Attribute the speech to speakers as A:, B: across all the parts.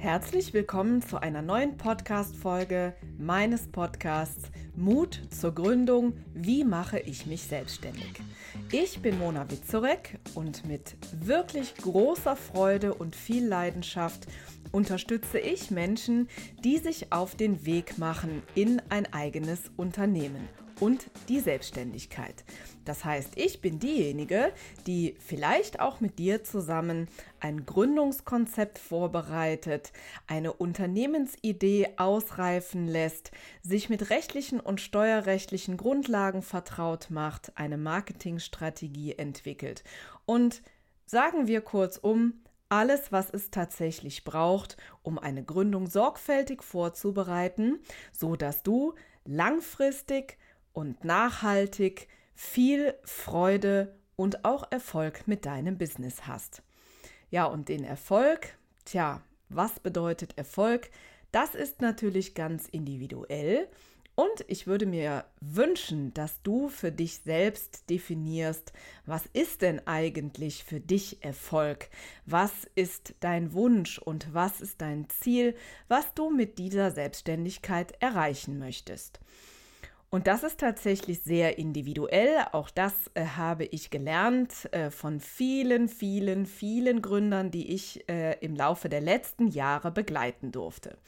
A: Herzlich willkommen zu einer neuen Podcast-Folge meines Podcasts Mut zur Gründung. Wie mache ich mich selbstständig? Ich bin Mona Witzorek und mit wirklich großer Freude und viel Leidenschaft unterstütze ich Menschen, die sich auf den Weg machen in ein eigenes Unternehmen und die Selbstständigkeit. Das heißt, ich bin diejenige, die vielleicht auch mit dir zusammen ein Gründungskonzept vorbereitet, eine Unternehmensidee ausreifen lässt, sich mit rechtlichen und steuerrechtlichen Grundlagen vertraut macht, eine Marketingstrategie entwickelt und sagen wir kurzum, alles, was es tatsächlich braucht, um eine Gründung sorgfältig vorzubereiten, so dass du langfristig und nachhaltig viel Freude und auch Erfolg mit deinem Business hast. Ja, und den Erfolg, tja, was bedeutet Erfolg? Das ist natürlich ganz individuell und ich würde mir wünschen, dass du für dich selbst definierst, was ist denn eigentlich für dich Erfolg? Was ist dein Wunsch und was ist dein Ziel, was du mit dieser Selbstständigkeit erreichen möchtest? Und das ist tatsächlich sehr individuell. Auch das äh, habe ich gelernt äh, von vielen, vielen, vielen Gründern, die ich äh, im Laufe der letzten Jahre begleiten durfte.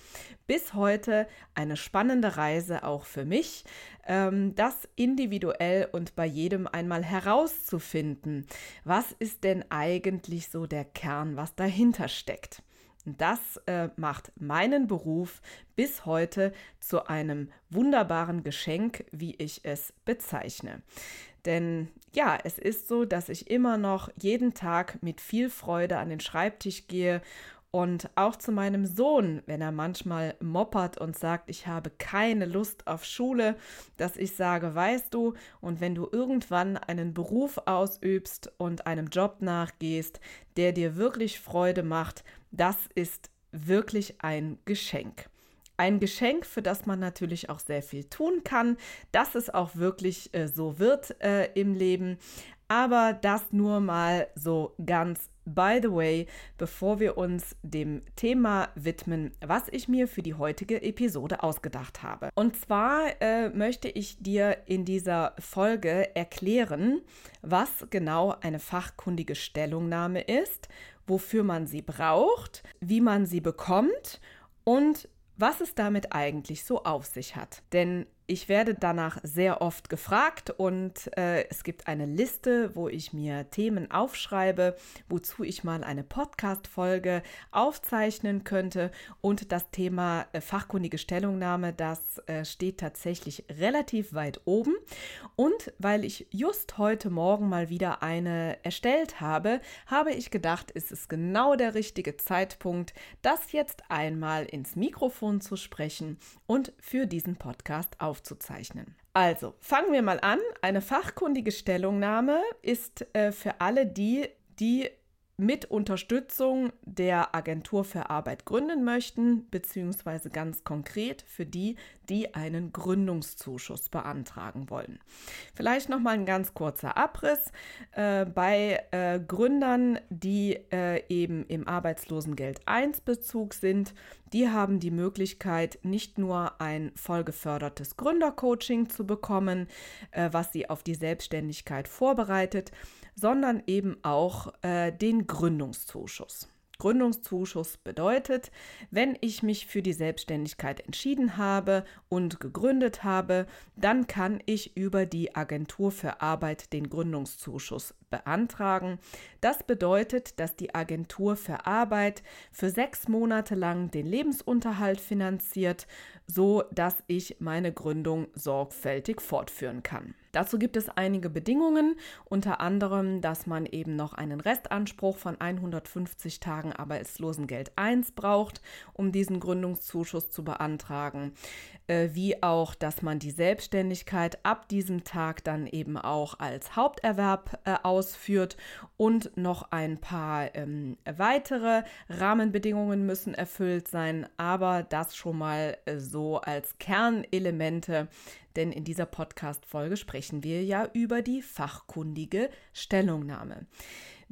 A: Bis heute eine spannende Reise auch für mich, ähm, das individuell und bei jedem einmal herauszufinden. Was ist denn eigentlich so der Kern, was dahinter steckt? Das äh, macht meinen Beruf bis heute zu einem wunderbaren Geschenk, wie ich es bezeichne. Denn ja, es ist so, dass ich immer noch jeden Tag mit viel Freude an den Schreibtisch gehe und auch zu meinem Sohn, wenn er manchmal moppert und sagt, ich habe keine Lust auf Schule, dass ich sage, weißt du, und wenn du irgendwann einen Beruf ausübst und einem Job nachgehst, der dir wirklich Freude macht, das ist wirklich ein Geschenk. Ein Geschenk, für das man natürlich auch sehr viel tun kann, dass es auch wirklich äh, so wird äh, im Leben. Aber das nur mal so ganz by the way, bevor wir uns dem Thema widmen, was ich mir für die heutige Episode ausgedacht habe. Und zwar äh, möchte ich dir in dieser Folge erklären, was genau eine fachkundige Stellungnahme ist, wofür man sie braucht, wie man sie bekommt und was es damit eigentlich so auf sich hat. Denn ich werde danach sehr oft gefragt und äh, es gibt eine Liste, wo ich mir Themen aufschreibe, wozu ich mal eine Podcast-Folge aufzeichnen könnte. Und das Thema äh, fachkundige Stellungnahme, das äh, steht tatsächlich relativ weit oben. Und weil ich just heute Morgen mal wieder eine erstellt habe, habe ich gedacht, ist es genau der richtige Zeitpunkt, das jetzt einmal ins Mikrofon zu sprechen und für diesen Podcast aufzunehmen aufzuzeichnen. Also, fangen wir mal an. Eine fachkundige Stellungnahme ist äh, für alle die, die mit Unterstützung der Agentur für Arbeit gründen möchten, beziehungsweise ganz konkret für die, die einen Gründungszuschuss beantragen wollen. Vielleicht noch mal ein ganz kurzer Abriss äh, bei äh, Gründern, die äh, eben im Arbeitslosengeld 1 Bezug sind. Die haben die Möglichkeit, nicht nur ein vollgefördertes Gründercoaching zu bekommen, äh, was sie auf die Selbstständigkeit vorbereitet, sondern eben auch äh, den Gründungszuschuss. Gründungszuschuss bedeutet, wenn ich mich für die Selbstständigkeit entschieden habe und gegründet habe, dann kann ich über die Agentur für Arbeit den Gründungszuschuss beantragen. Das bedeutet, dass die Agentur für Arbeit für sechs Monate lang den Lebensunterhalt finanziert, so dass ich meine Gründung sorgfältig fortführen kann. Dazu gibt es einige Bedingungen, unter anderem, dass man eben noch einen Restanspruch von 150 Tagen Arbeitslosengeld 1 braucht, um diesen Gründungszuschuss zu beantragen, äh, wie auch, dass man die Selbstständigkeit ab diesem Tag dann eben auch als Haupterwerb äh, ausführt und noch ein paar ähm, weitere Rahmenbedingungen müssen erfüllt sein, aber das schon mal äh, so als Kernelemente, denn in dieser Podcast-Folge sprechen wir ja über die fachkundige Stellungnahme.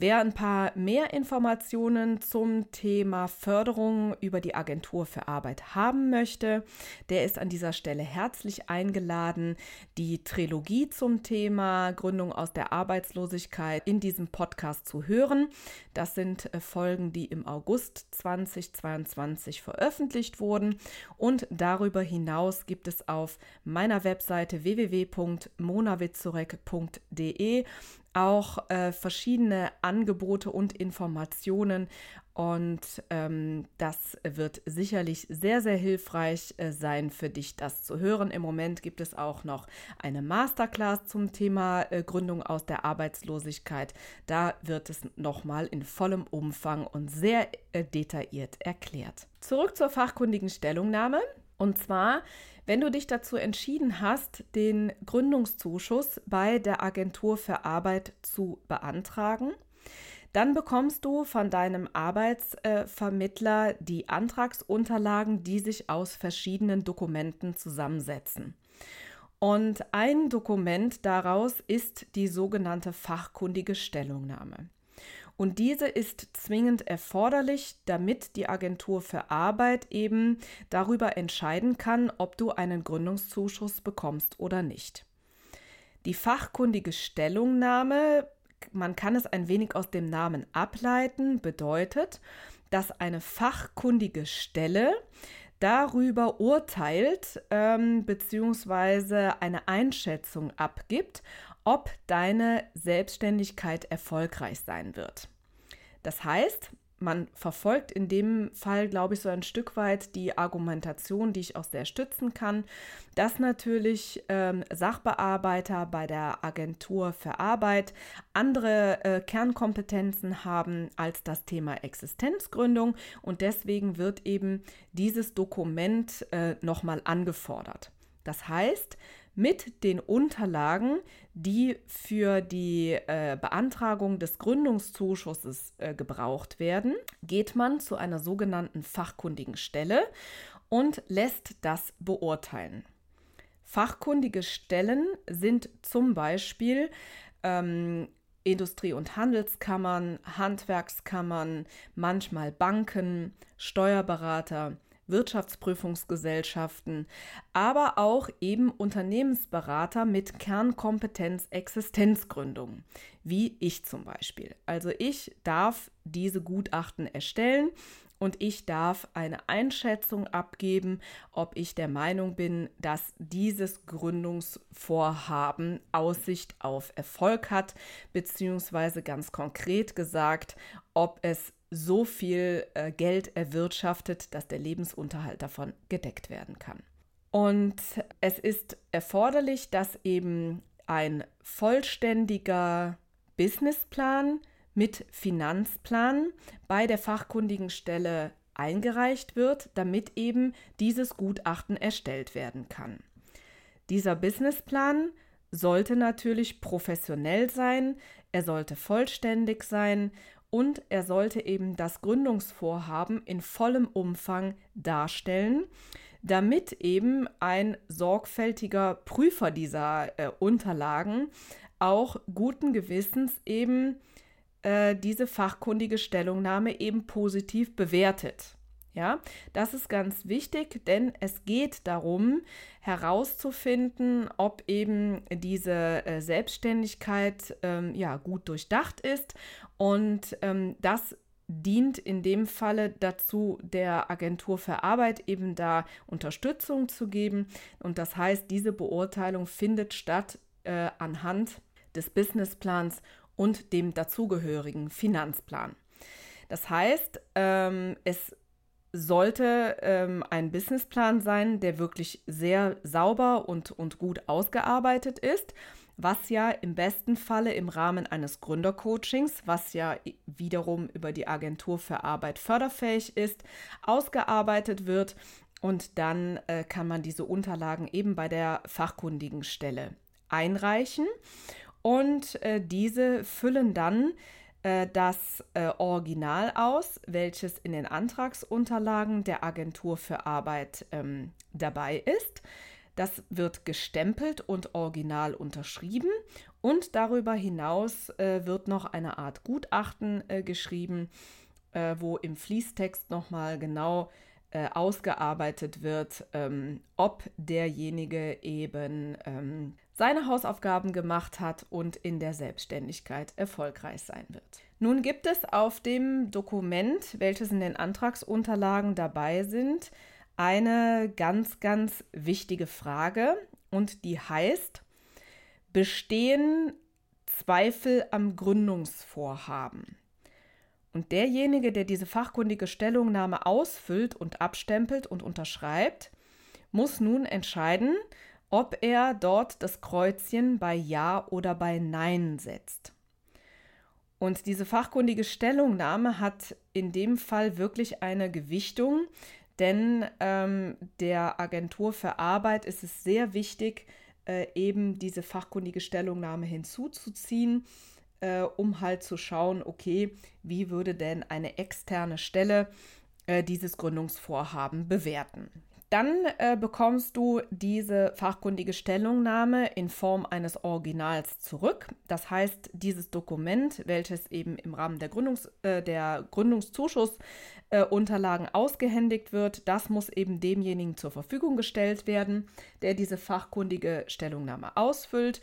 A: Wer ein paar mehr Informationen zum Thema Förderung über die Agentur für Arbeit haben möchte, der ist an dieser Stelle herzlich eingeladen, die Trilogie zum Thema Gründung aus der Arbeitslosigkeit in diesem Podcast zu hören. Das sind äh, Folgen, die im August 2022 veröffentlicht wurden. Und darüber hinaus gibt es auf meiner Webseite www.monawitzurek.de auch äh, verschiedene Angebote und Informationen. Und ähm, das wird sicherlich sehr, sehr hilfreich äh, sein für dich, das zu hören. Im Moment gibt es auch noch eine Masterclass zum Thema äh, Gründung aus der Arbeitslosigkeit. Da wird es nochmal in vollem Umfang und sehr äh, detailliert erklärt. Zurück zur fachkundigen Stellungnahme. Und zwar wenn du dich dazu entschieden hast, den Gründungszuschuss bei der Agentur für Arbeit zu beantragen, dann bekommst du von deinem Arbeitsvermittler die Antragsunterlagen, die sich aus verschiedenen Dokumenten zusammensetzen. Und ein Dokument daraus ist die sogenannte fachkundige Stellungnahme. Und diese ist zwingend erforderlich, damit die Agentur für Arbeit eben darüber entscheiden kann, ob du einen Gründungszuschuss bekommst oder nicht. Die fachkundige Stellungnahme, man kann es ein wenig aus dem Namen ableiten, bedeutet, dass eine fachkundige Stelle darüber urteilt ähm, bzw. eine Einschätzung abgibt, ob deine Selbstständigkeit erfolgreich sein wird. Das heißt, man verfolgt in dem Fall, glaube ich, so ein Stück weit die Argumentation, die ich auch sehr stützen kann, dass natürlich ähm, Sachbearbeiter bei der Agentur für Arbeit andere äh, Kernkompetenzen haben als das Thema Existenzgründung und deswegen wird eben dieses Dokument äh, nochmal angefordert. Das heißt, mit den Unterlagen, die für die äh, Beantragung des Gründungszuschusses äh, gebraucht werden, geht man zu einer sogenannten fachkundigen Stelle und lässt das beurteilen. Fachkundige Stellen sind zum Beispiel ähm, Industrie- und Handelskammern, Handwerkskammern, manchmal Banken, Steuerberater, Wirtschaftsprüfungsgesellschaften, aber auch eben Unternehmensberater mit Kernkompetenz Existenzgründung, wie ich zum Beispiel. Also ich darf diese Gutachten erstellen und ich darf eine Einschätzung abgeben, ob ich der Meinung bin, dass dieses Gründungsvorhaben Aussicht auf Erfolg hat, beziehungsweise ganz konkret gesagt, ob es so viel äh, Geld erwirtschaftet, dass der Lebensunterhalt davon gedeckt werden kann. Und es ist erforderlich, dass eben ein vollständiger Businessplan mit Finanzplan bei der fachkundigen Stelle eingereicht wird, damit eben dieses Gutachten erstellt werden kann. Dieser Businessplan sollte natürlich professionell sein, er sollte vollständig sein und er sollte eben das Gründungsvorhaben in vollem Umfang darstellen, damit eben ein sorgfältiger Prüfer dieser äh, Unterlagen auch guten Gewissens eben äh, diese fachkundige Stellungnahme eben positiv bewertet. Ja, das ist ganz wichtig, denn es geht darum, herauszufinden, ob eben diese äh, Selbstständigkeit ähm, ja gut durchdacht ist und ähm, das dient in dem Falle dazu, der Agentur für Arbeit eben da Unterstützung zu geben. Und das heißt, diese Beurteilung findet statt äh, anhand des Businessplans und dem dazugehörigen Finanzplan. Das heißt, ähm, es sollte ähm, ein Businessplan sein, der wirklich sehr sauber und, und gut ausgearbeitet ist, was ja im besten Falle im Rahmen eines Gründercoachings, was ja wiederum über die Agentur für Arbeit förderfähig ist, ausgearbeitet wird. Und dann äh, kann man diese Unterlagen eben bei der fachkundigen Stelle einreichen. Und äh, diese füllen dann das äh, Original aus, welches in den Antragsunterlagen der Agentur für Arbeit ähm, dabei ist. Das wird gestempelt und original unterschrieben Und darüber hinaus äh, wird noch eine Art Gutachten äh, geschrieben, äh, wo im Fließtext nochmal genau äh, ausgearbeitet wird, ähm, ob derjenige eben ähm, seine Hausaufgaben gemacht hat und in der Selbstständigkeit erfolgreich sein wird. Nun gibt es auf dem Dokument, welches in den Antragsunterlagen dabei sind, eine ganz, ganz wichtige Frage und die heißt, bestehen Zweifel am Gründungsvorhaben? Und derjenige, der diese fachkundige Stellungnahme ausfüllt und abstempelt und unterschreibt, muss nun entscheiden, ob er dort das Kreuzchen bei Ja oder bei Nein setzt. Und diese fachkundige Stellungnahme hat in dem Fall wirklich eine Gewichtung, denn ähm, der Agentur für Arbeit ist es sehr wichtig, äh, eben diese fachkundige Stellungnahme hinzuzuziehen, äh, um halt zu schauen, okay, wie würde denn eine externe Stelle äh, dieses Gründungsvorhaben bewerten. Dann äh, bekommst du diese fachkundige Stellungnahme in Form eines Originals zurück. Das heißt, dieses Dokument, welches eben im Rahmen der, Gründungs, äh, der Gründungszuschussunterlagen äh, ausgehändigt wird, das muss eben demjenigen zur Verfügung gestellt werden, der diese fachkundige Stellungnahme ausfüllt.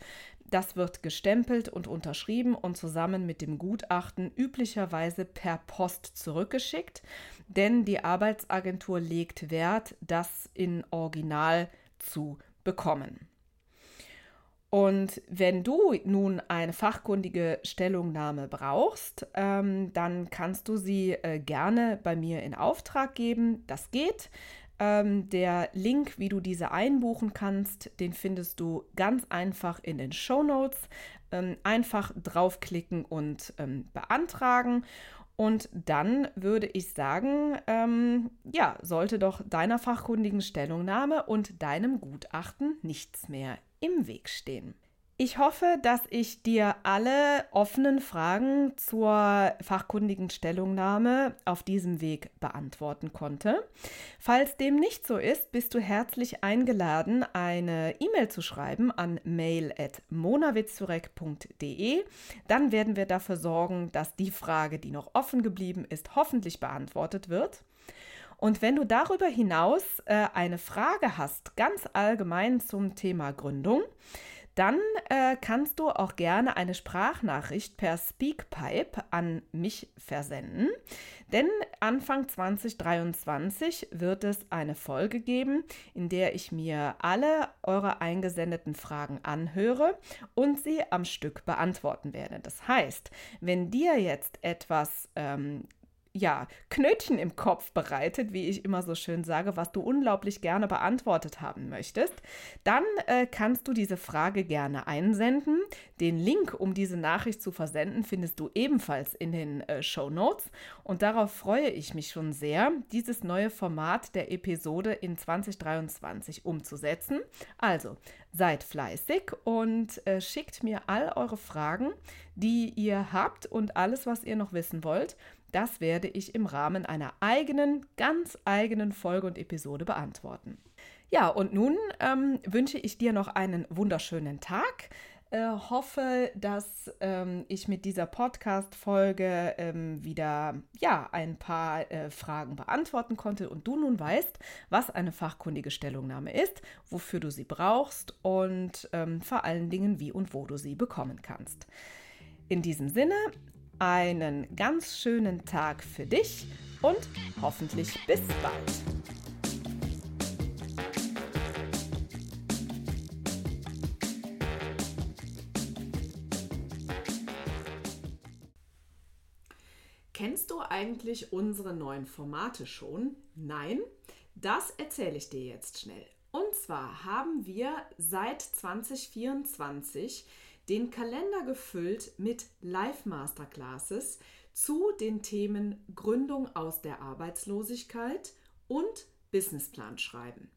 A: Das wird gestempelt und unterschrieben und zusammen mit dem Gutachten üblicherweise per Post zurückgeschickt, denn die Arbeitsagentur legt Wert, das in Original zu bekommen. Und wenn du nun eine fachkundige Stellungnahme brauchst, ähm, dann kannst du sie äh, gerne bei mir in Auftrag geben. Das geht. Ähm, der Link, wie du diese einbuchen kannst, den findest du ganz einfach in den Show Notes. Ähm, einfach draufklicken und ähm, beantragen. Und dann würde ich sagen, ähm, ja, sollte doch deiner fachkundigen Stellungnahme und deinem Gutachten nichts mehr im Weg stehen. Ich hoffe, dass ich dir alle offenen Fragen zur fachkundigen Stellungnahme auf diesem Weg beantworten konnte. Falls dem nicht so ist, bist du herzlich eingeladen, eine E-Mail zu schreiben an mail.monawitzurek.de. Dann werden wir dafür sorgen, dass die Frage, die noch offen geblieben ist, hoffentlich beantwortet wird. Und wenn du darüber hinaus äh, eine Frage hast, ganz allgemein zum Thema Gründung, dann äh, kannst du auch gerne eine Sprachnachricht per Speakpipe an mich versenden. Denn Anfang 2023 wird es eine Folge geben, in der ich mir alle eure eingesendeten Fragen anhöre und sie am Stück beantworten werde. Das heißt, wenn dir jetzt etwas ähm, ja, Knötchen im Kopf bereitet, wie ich immer so schön sage, was du unglaublich gerne beantwortet haben möchtest, dann äh, kannst du diese Frage gerne einsenden. Den Link, um diese Nachricht zu versenden, findest du ebenfalls in den äh, Show Notes. Und darauf freue ich mich schon sehr, dieses neue Format der Episode in 2023 umzusetzen. Also seid fleißig und äh, schickt mir all eure Fragen, die ihr habt und alles, was ihr noch wissen wollt. Das werde ich im Rahmen einer eigenen, ganz eigenen Folge und Episode beantworten. Ja, und nun ähm, wünsche ich dir noch einen wunderschönen Tag. Äh, hoffe, dass ähm, ich mit dieser Podcast-Folge ähm, wieder ja, ein paar äh, Fragen beantworten konnte und du nun weißt, was eine fachkundige Stellungnahme ist, wofür du sie brauchst und ähm, vor allen Dingen, wie und wo du sie bekommen kannst. In diesem Sinne, einen ganz schönen Tag für dich und hoffentlich bis bald. Eigentlich unsere neuen Formate schon? Nein? Das erzähle ich dir jetzt schnell. Und zwar haben wir seit 2024 den Kalender gefüllt mit Live-Masterclasses zu den Themen Gründung aus der Arbeitslosigkeit und Businessplan schreiben.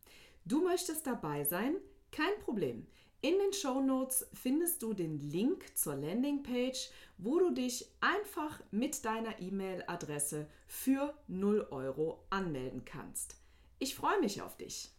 A: Du möchtest dabei sein? Kein Problem. In den Show Notes findest du den Link zur Landingpage, wo du dich einfach mit deiner E-Mail-Adresse für 0 Euro anmelden kannst. Ich freue mich auf dich.